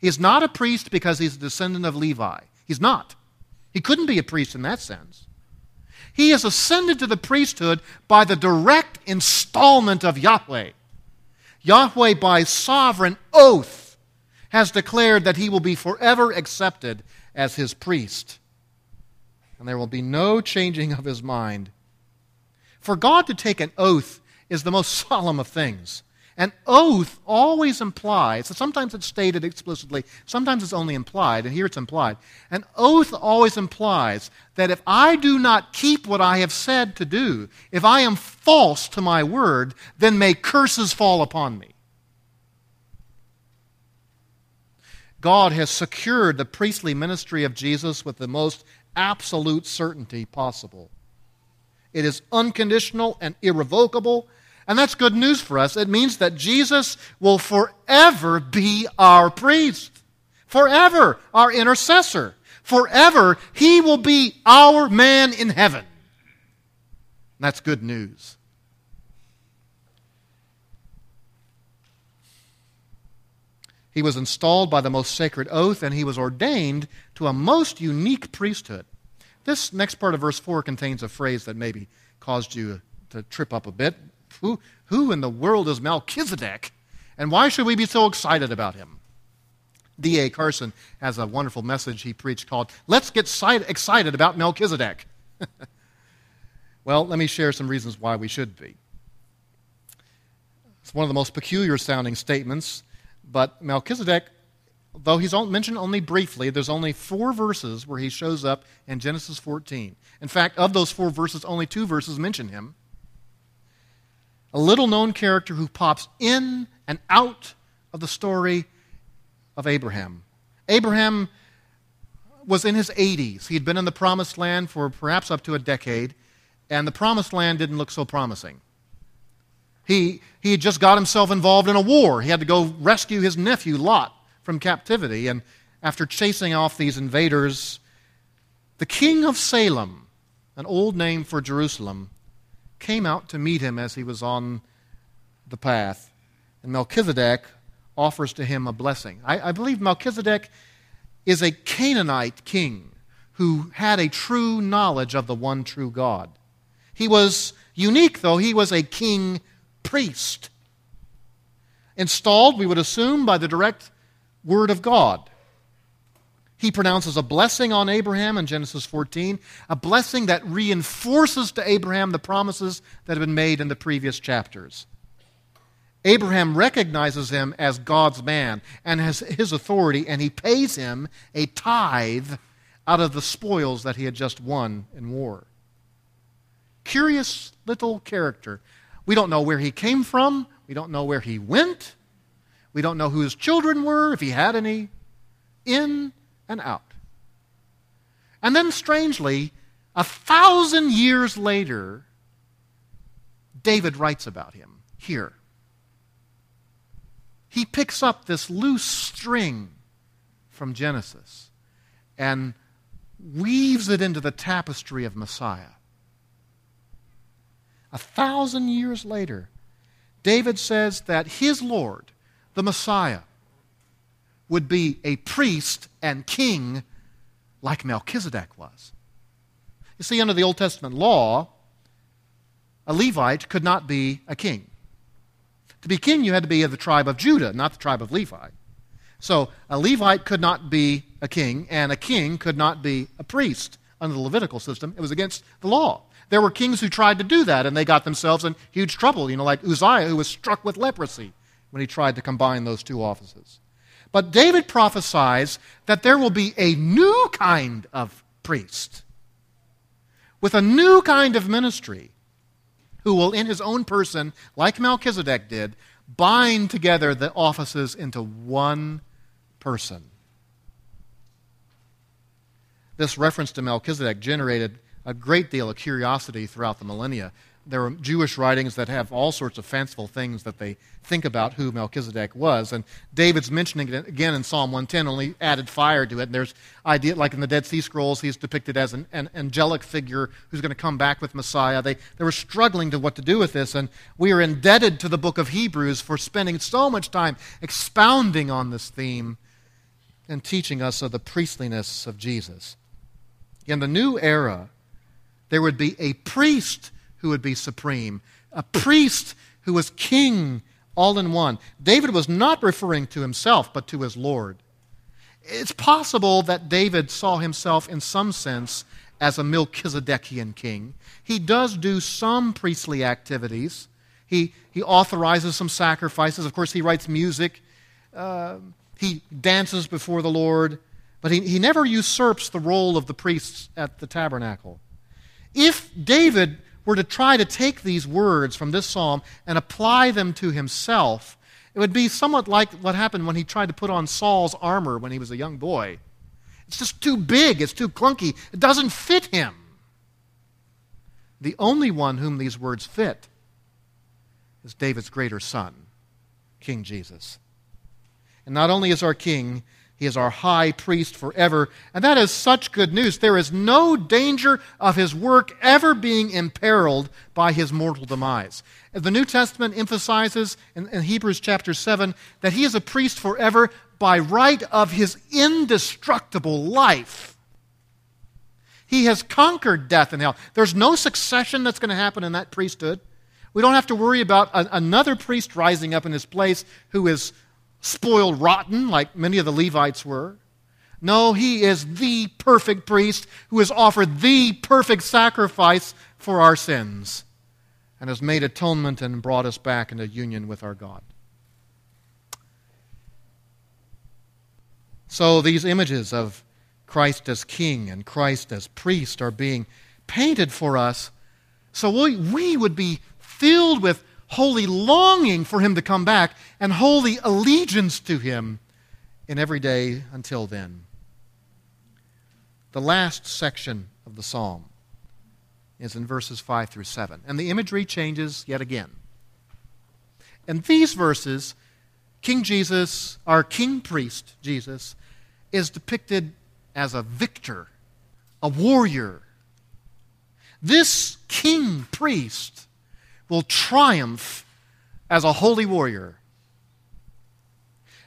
He is not a priest because he's a descendant of Levi. He's not. He couldn't be a priest in that sense. He is ascended to the priesthood by the direct installment of Yahweh. Yahweh, by sovereign oath, has declared that he will be forever accepted as his priest. And there will be no changing of his mind. For God to take an oath is the most solemn of things. An oath always implies, so sometimes it's stated explicitly, sometimes it's only implied, and here it's implied. An oath always implies that if I do not keep what I have said to do, if I am false to my word, then may curses fall upon me. God has secured the priestly ministry of Jesus with the most absolute certainty possible. It is unconditional and irrevocable and that's good news for us. It means that Jesus will forever be our priest, forever our intercessor, forever he will be our man in heaven. That's good news. He was installed by the most sacred oath, and he was ordained to a most unique priesthood. This next part of verse 4 contains a phrase that maybe caused you to trip up a bit. Who, who in the world is Melchizedek? And why should we be so excited about him? D.A. Carson has a wonderful message he preached called, Let's Get Excited About Melchizedek. well, let me share some reasons why we should be. It's one of the most peculiar sounding statements, but Melchizedek, though he's mentioned only briefly, there's only four verses where he shows up in Genesis 14. In fact, of those four verses, only two verses mention him a little known character who pops in and out of the story of Abraham. Abraham was in his 80s. He had been in the promised land for perhaps up to a decade, and the promised land didn't look so promising. He, he had just got himself involved in a war. He had to go rescue his nephew, Lot, from captivity. And after chasing off these invaders, the king of Salem, an old name for Jerusalem, came out to meet him as he was on the path. And Melchizedek offers to him a blessing. I, I believe Melchizedek is a Canaanite king who had a true knowledge of the one true God. He was unique, though, he was a king priest. Installed, we would assume, by the direct word of God. He pronounces a blessing on Abraham in Genesis 14, a blessing that reinforces to Abraham the promises that have been made in the previous chapters. Abraham recognizes him as God's man and has his authority, and he pays him a tithe out of the spoils that he had just won in war. Curious little character. We don't know where he came from, we don't know where he went, we don't know who his children were, if he had any. In and out. And then, strangely, a thousand years later, David writes about him here. He picks up this loose string from Genesis and weaves it into the tapestry of Messiah. a thousand years later, David says that his Lord, the Messiah, would be a priest and king like Melchizedek was. You see, under the Old Testament law, a Levite could not be a king. To be king, you had to be of the tribe of Judah, not the tribe of Levi. So a Levite could not be a king, and a king could not be a priest under the Levitical system. It was against the law. There were kings who tried to do that, and they got themselves in huge trouble, you know, like Uzziah, who was struck with leprosy when he tried to combine those two offices. But David prophesies that there will be a new kind of priest with a new kind of ministry who will, in his own person, like Melchizedek did, bind together the offices into one person. This reference to Melchizedek generated a great deal of curiosity throughout the millennia. There are Jewish writings that have all sorts of fanciful things that they think about who Melchizedek was. And David's mentioning it again in Psalm 110, only added fire to it. And there's idea, like in the Dead Sea Scrolls, he's depicted as an, an angelic figure who's going to come back with Messiah. They, they were struggling to what to do with this. And we are indebted to the book of Hebrews for spending so much time expounding on this theme and teaching us of the priestliness of Jesus. In the new era, there would be a priest who would be supreme, a priest who was king all in one. David was not referring to himself, but to his Lord. It's possible that David saw himself in some sense as a Melchizedekian king. He does do some priestly activities. He, he authorizes some sacrifices. Of course, he writes music. Uh, he dances before the Lord. But he, he never usurps the role of the priests at the tabernacle. If David were to try to take these words from this psalm and apply them to himself, it would be somewhat like what happened when he tried to put on Saul's armor when he was a young boy. It's just too big, it's too clunky, it doesn't fit him. The only one whom these words fit is David's greater son, King Jesus. And not only is our king, he is our high priest forever. And that is such good news. There is no danger of his work ever being imperiled by his mortal demise. The New Testament emphasizes in, in, Hebrews chapter 7 that he is a priest forever by right of his indestructible life. He has conquered death and hell. There's no succession that's going to happen in that priesthood. We don't have to worry about a, another priest rising up in his place who is spoiled rotten like many of the Levites were. No, he is the perfect priest who has offered the perfect sacrifice for our sins and has made atonement and brought us back into union with our God. So these images of Christ as king and Christ as priest are being painted for us so we, we would be filled with holy longing for him to come back, and holy allegiance to him in every day until then. The last section of the psalm is in verses 5 through 7, and the imagery changes yet again. In these verses, King Jesus, our king priest Jesus, is depicted as a victor, a warrior. This king priest will triumph as a holy warrior.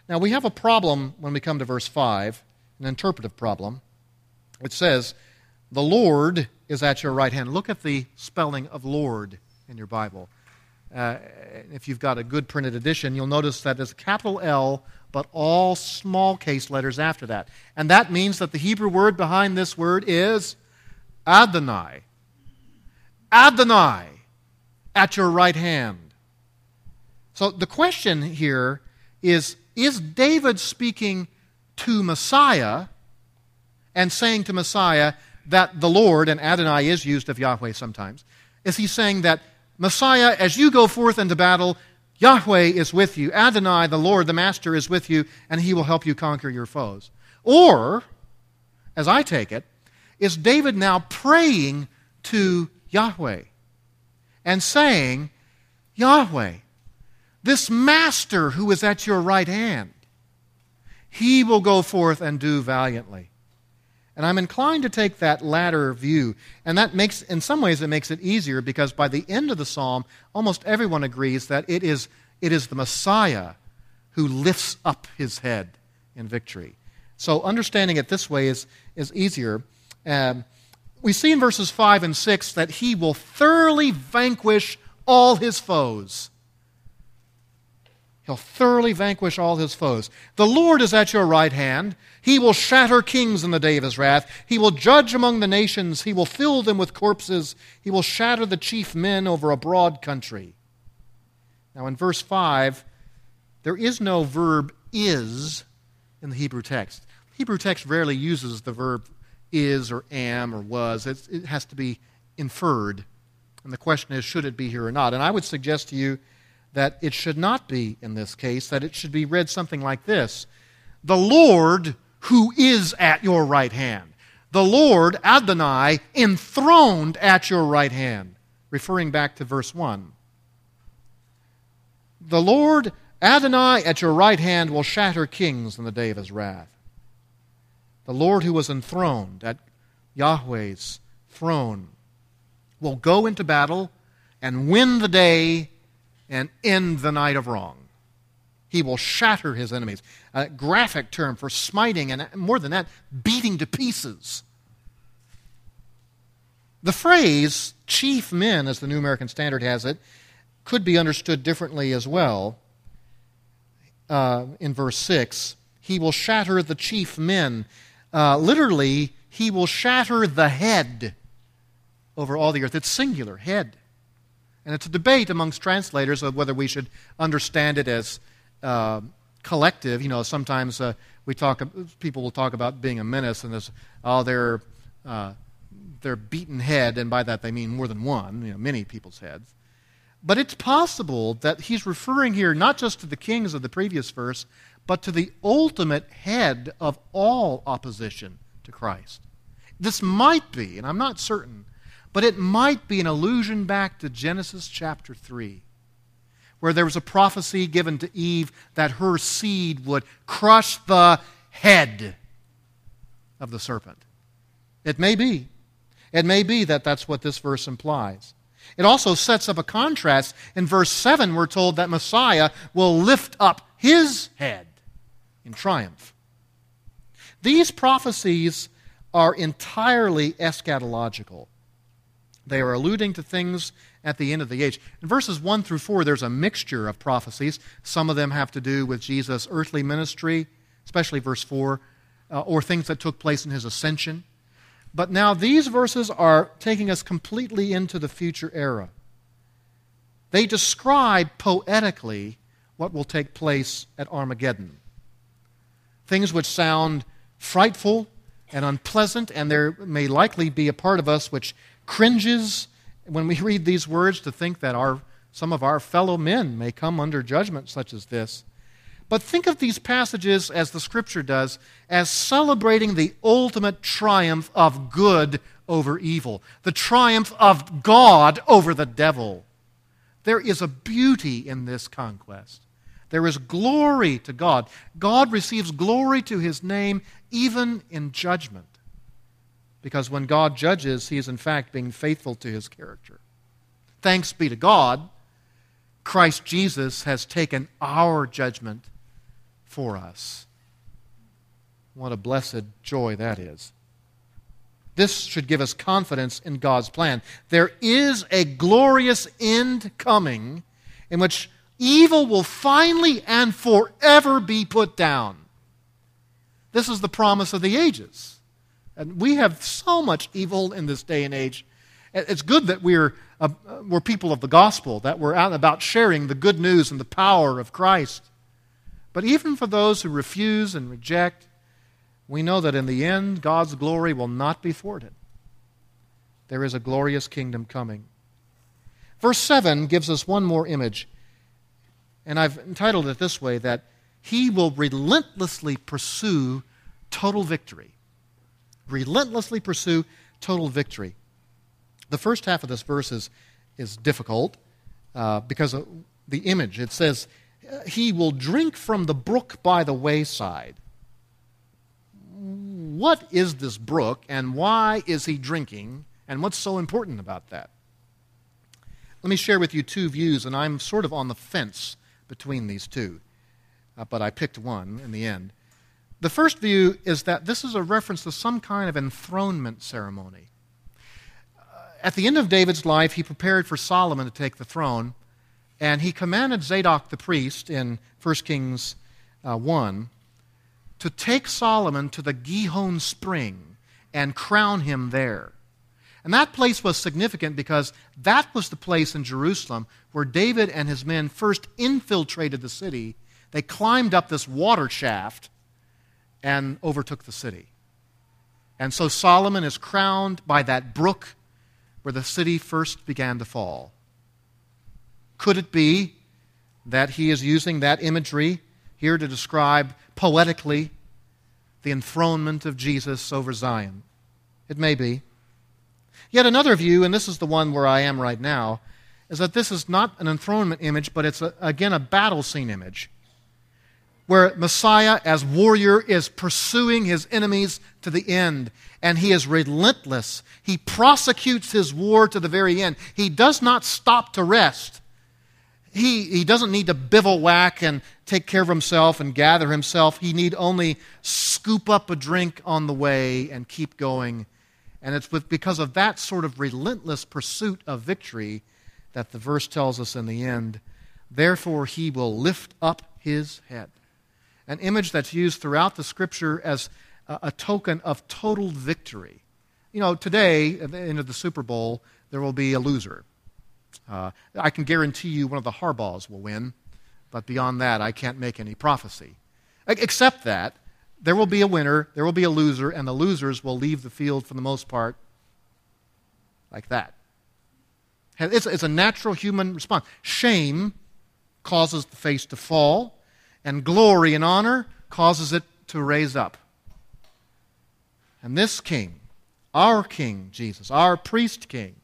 Now, we have a problem when we come to verse 5, an interpretive problem. It says, The Lord is at your right hand. Look at the spelling of Lord in your Bible. Uh, if you've got a good printed edition, you'll notice that there's a capital L, but all small case letters after that. And that means that the Hebrew word behind this word is Adonai. Adonai at your right hand. So the question here is Is David speaking to Messiah and saying to Messiah that the Lord, and Adonai is used of Yahweh sometimes, is he saying that Messiah, as you go forth into battle, Yahweh is with you. Adonai, the Lord, the Master, is with you, and he will help you conquer your foes. Or, as I take it, is David now praying to Yahweh? And saying, Yahweh, this master who is at your right hand, he will go forth and do valiantly. And I'm inclined to take that latter view. And that makes, in some ways, it makes it easier because by the end of the psalm, almost everyone agrees that it is, it is the Messiah who lifts up his head in victory. So understanding it this way is, is easier. Um, we see in verses 5 and 6 that he will thoroughly vanquish all his foes. He'll thoroughly vanquish all his foes. The Lord is at your right hand. He will shatter kings in the day of his wrath. He will judge among the nations. He will fill them with corpses. He will shatter the chief men over a broad country. Now, in verse 5, there is no verb is in the Hebrew text. The Hebrew text rarely uses the verb is or am or was. It's, it has to be inferred. And the question is, should it be here or not? And I would suggest to you that it should not be in this case, that it should be read something like this The Lord who is at your right hand. The Lord, Adonai, enthroned at your right hand, referring back to verse 1. The Lord, Adonai, at your right hand will shatter kings in the day of his wrath. The Lord who was enthroned at Yahweh's throne will go into battle and win the day and end the night of wrong. He will shatter his enemies. A graphic term for smiting and more than that, beating to pieces. The phrase chief men, as the New American Standard has it, could be understood differently as well. Uh, in verse 6, he will shatter the chief men. Uh, literally, he will shatter the head over all the earth. It's singular, head. And it's a debate amongst translators of whether we should understand it as uh, collective. You know, sometimes uh, we talk, people will talk about being a menace, and this, oh, they're, uh, they're beaten head, and by that they mean more than one, you know, many people's heads. But it's possible that he's referring here not just to the kings of the previous verse, but to the ultimate head of all opposition to Christ. This might be, and I'm not certain, but it might be an allusion back to Genesis chapter 3, where there was a prophecy given to Eve that her seed would crush the head of the serpent. It may be. It may be that that's what this verse implies. It also sets up a contrast. In verse 7, we're told that Messiah will lift up his head in triumph. These prophecies are entirely eschatological. They are alluding to things at the end of the age. In verses 1 through 4, there's a mixture of prophecies. Some of them have to do with Jesus' earthly ministry, especially verse 4, uh, or things that took place in his ascension. But now these verses are taking us completely into the future era. They describe poetically what will take place at Armageddon things which sound frightful and unpleasant, and there may likely be a part of us which cringes when we read these words to think that our, some of our fellow men may come under judgment such as this. But think of these passages, as the Scripture does, as celebrating the ultimate triumph of good over evil, the triumph of God over the devil. There is a beauty in this conquest. There is glory to God. God receives glory to his name even in judgment. Because when God judges, he is in fact being faithful to his character. Thanks be to God, Christ Jesus has taken our judgment for us. What a blessed joy that is. This should give us confidence in God's plan. There is a glorious end coming in which evil will finally and forever be put down. This is the promise of the ages. And we have so much evil in this day and age. It's good that we're, uh, we're people of the gospel, that we're out about sharing the good news and the power of Christ. But even for those who refuse and reject, we know that in the end, God's glory will not be thwarted. There is a glorious kingdom coming. Verse 7 gives us one more image. And I've entitled it this way that he will relentlessly pursue total victory. Relentlessly pursue total victory. The first half of this verse is, is difficult uh, because of the image. It says, He will drink from the brook by the wayside. what is this brook and why is he drinking and what's so important about that? Let me share with you two views, and I'm sort of on the fence between these two, uh, but I picked one in the end. The first view is that this is a reference to some kind of enthronement ceremony. Uh, at the end of David's life, he prepared for Solomon to take the throne, and he commanded Zadok the priest in 1 Kings uh, 1 to take Solomon to the Gihon spring and crown him there. And that place was significant because that was the place in Jerusalem where David and his men first infiltrated the city. They climbed up this water shaft and overtook the city. And so Solomon is crowned by that brook where the city first began to fall. Could it be that he is using that imagery here to describe poetically the enthronement of Jesus over Zion? It may be. Yet another view, and this is the one where I am right now, is that this is not an enthronement image, but it's, a, again, a battle scene image where Messiah, as warrior, is pursuing his enemies to the end. And he is relentless. He prosecutes his war to the very end. He does not stop to rest. He, he doesn't need to bivouac and take care of himself and gather himself. He need only scoop up a drink on the way and keep going. And it's with, because of that sort of relentless pursuit of victory that the verse tells us in the end, therefore he will lift up his head an image that's used throughout the scripture as a, a token of total victory. You know, today, at the end of the Super Bowl, there will be a loser. Uh, I can guarantee you one of the Harbaughs will win, but beyond that, I can't make any prophecy. Except that there will be a winner, there will be a loser, and the losers will leave the field for the most part like that. It's, it's a natural human response. Shame causes the face to fall, and glory and honor causes it to raise up. And this king, our king, Jesus, our priest king,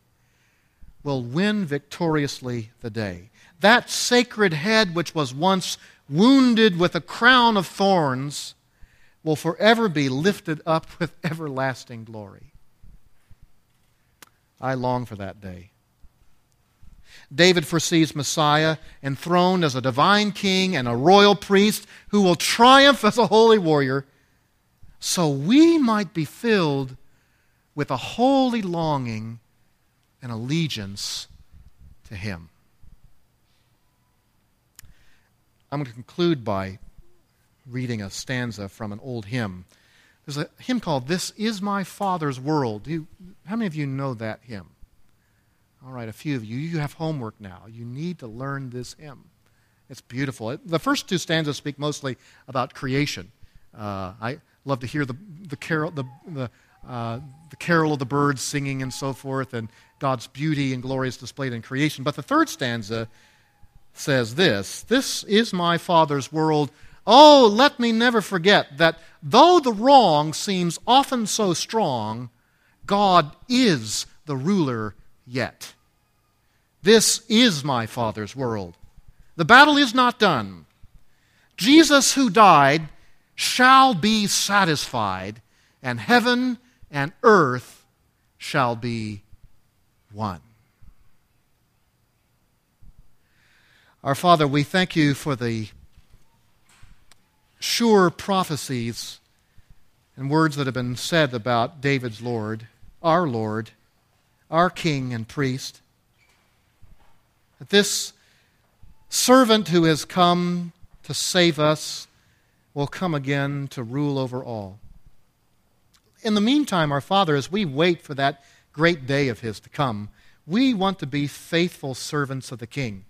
will win victoriously the day. That sacred head, which was once wounded with a crown of thorns, will forever be lifted up with everlasting glory. I long for that day. David foresees Messiah enthroned as a divine king and a royal priest who will triumph as a holy warrior, so we might be filled with a holy longing and allegiance to him. I'm going to conclude by reading a stanza from an old hymn. There's a hymn called This Is My Father's World. You, how many of you know that hymn? All right, a few of you. You have homework now. You need to learn this hymn. It's beautiful. The first two stanzas speak mostly about creation. Uh, I love to hear the, the, carol, the, the, uh, the carol of the birds singing and so forth, and God's beauty and glory is displayed in creation. But the third stanza says this This is my Father's world. Oh, let me never forget that though the wrong seems often so strong, God is the ruler yet. This is my Father's world. The battle is not done. Jesus, who died, shall be satisfied, and heaven and earth shall be one. Our Father, we thank you for the sure prophecies and words that have been said about David's Lord, our Lord our King and priest. That this servant who has come to save us will come again to rule over all. In the meantime, our Father, as we wait for that great day of His to come, we want to be faithful servants of the King.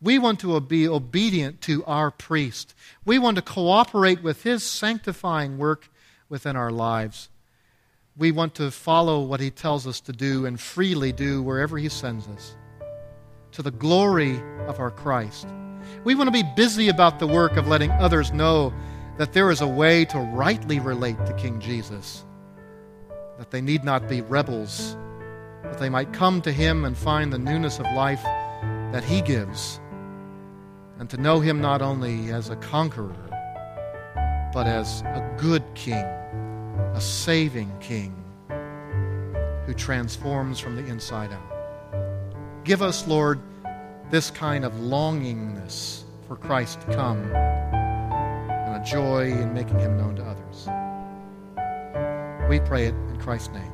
We want to be obedient to our priest. We want to cooperate with his sanctifying work within our lives we want to follow what He tells us to do and freely do wherever He sends us to the glory of our Christ. We want to be busy about the work of letting others know that there is a way to rightly relate to King Jesus, that they need not be rebels, that they might come to Him and find the newness of life that He gives, and to know Him not only as a conqueror, but as a good King a saving King who transforms from the inside out. Give us, Lord, this kind of longingness for Christ to come and a joy in making him known to others. We pray it in Christ's name.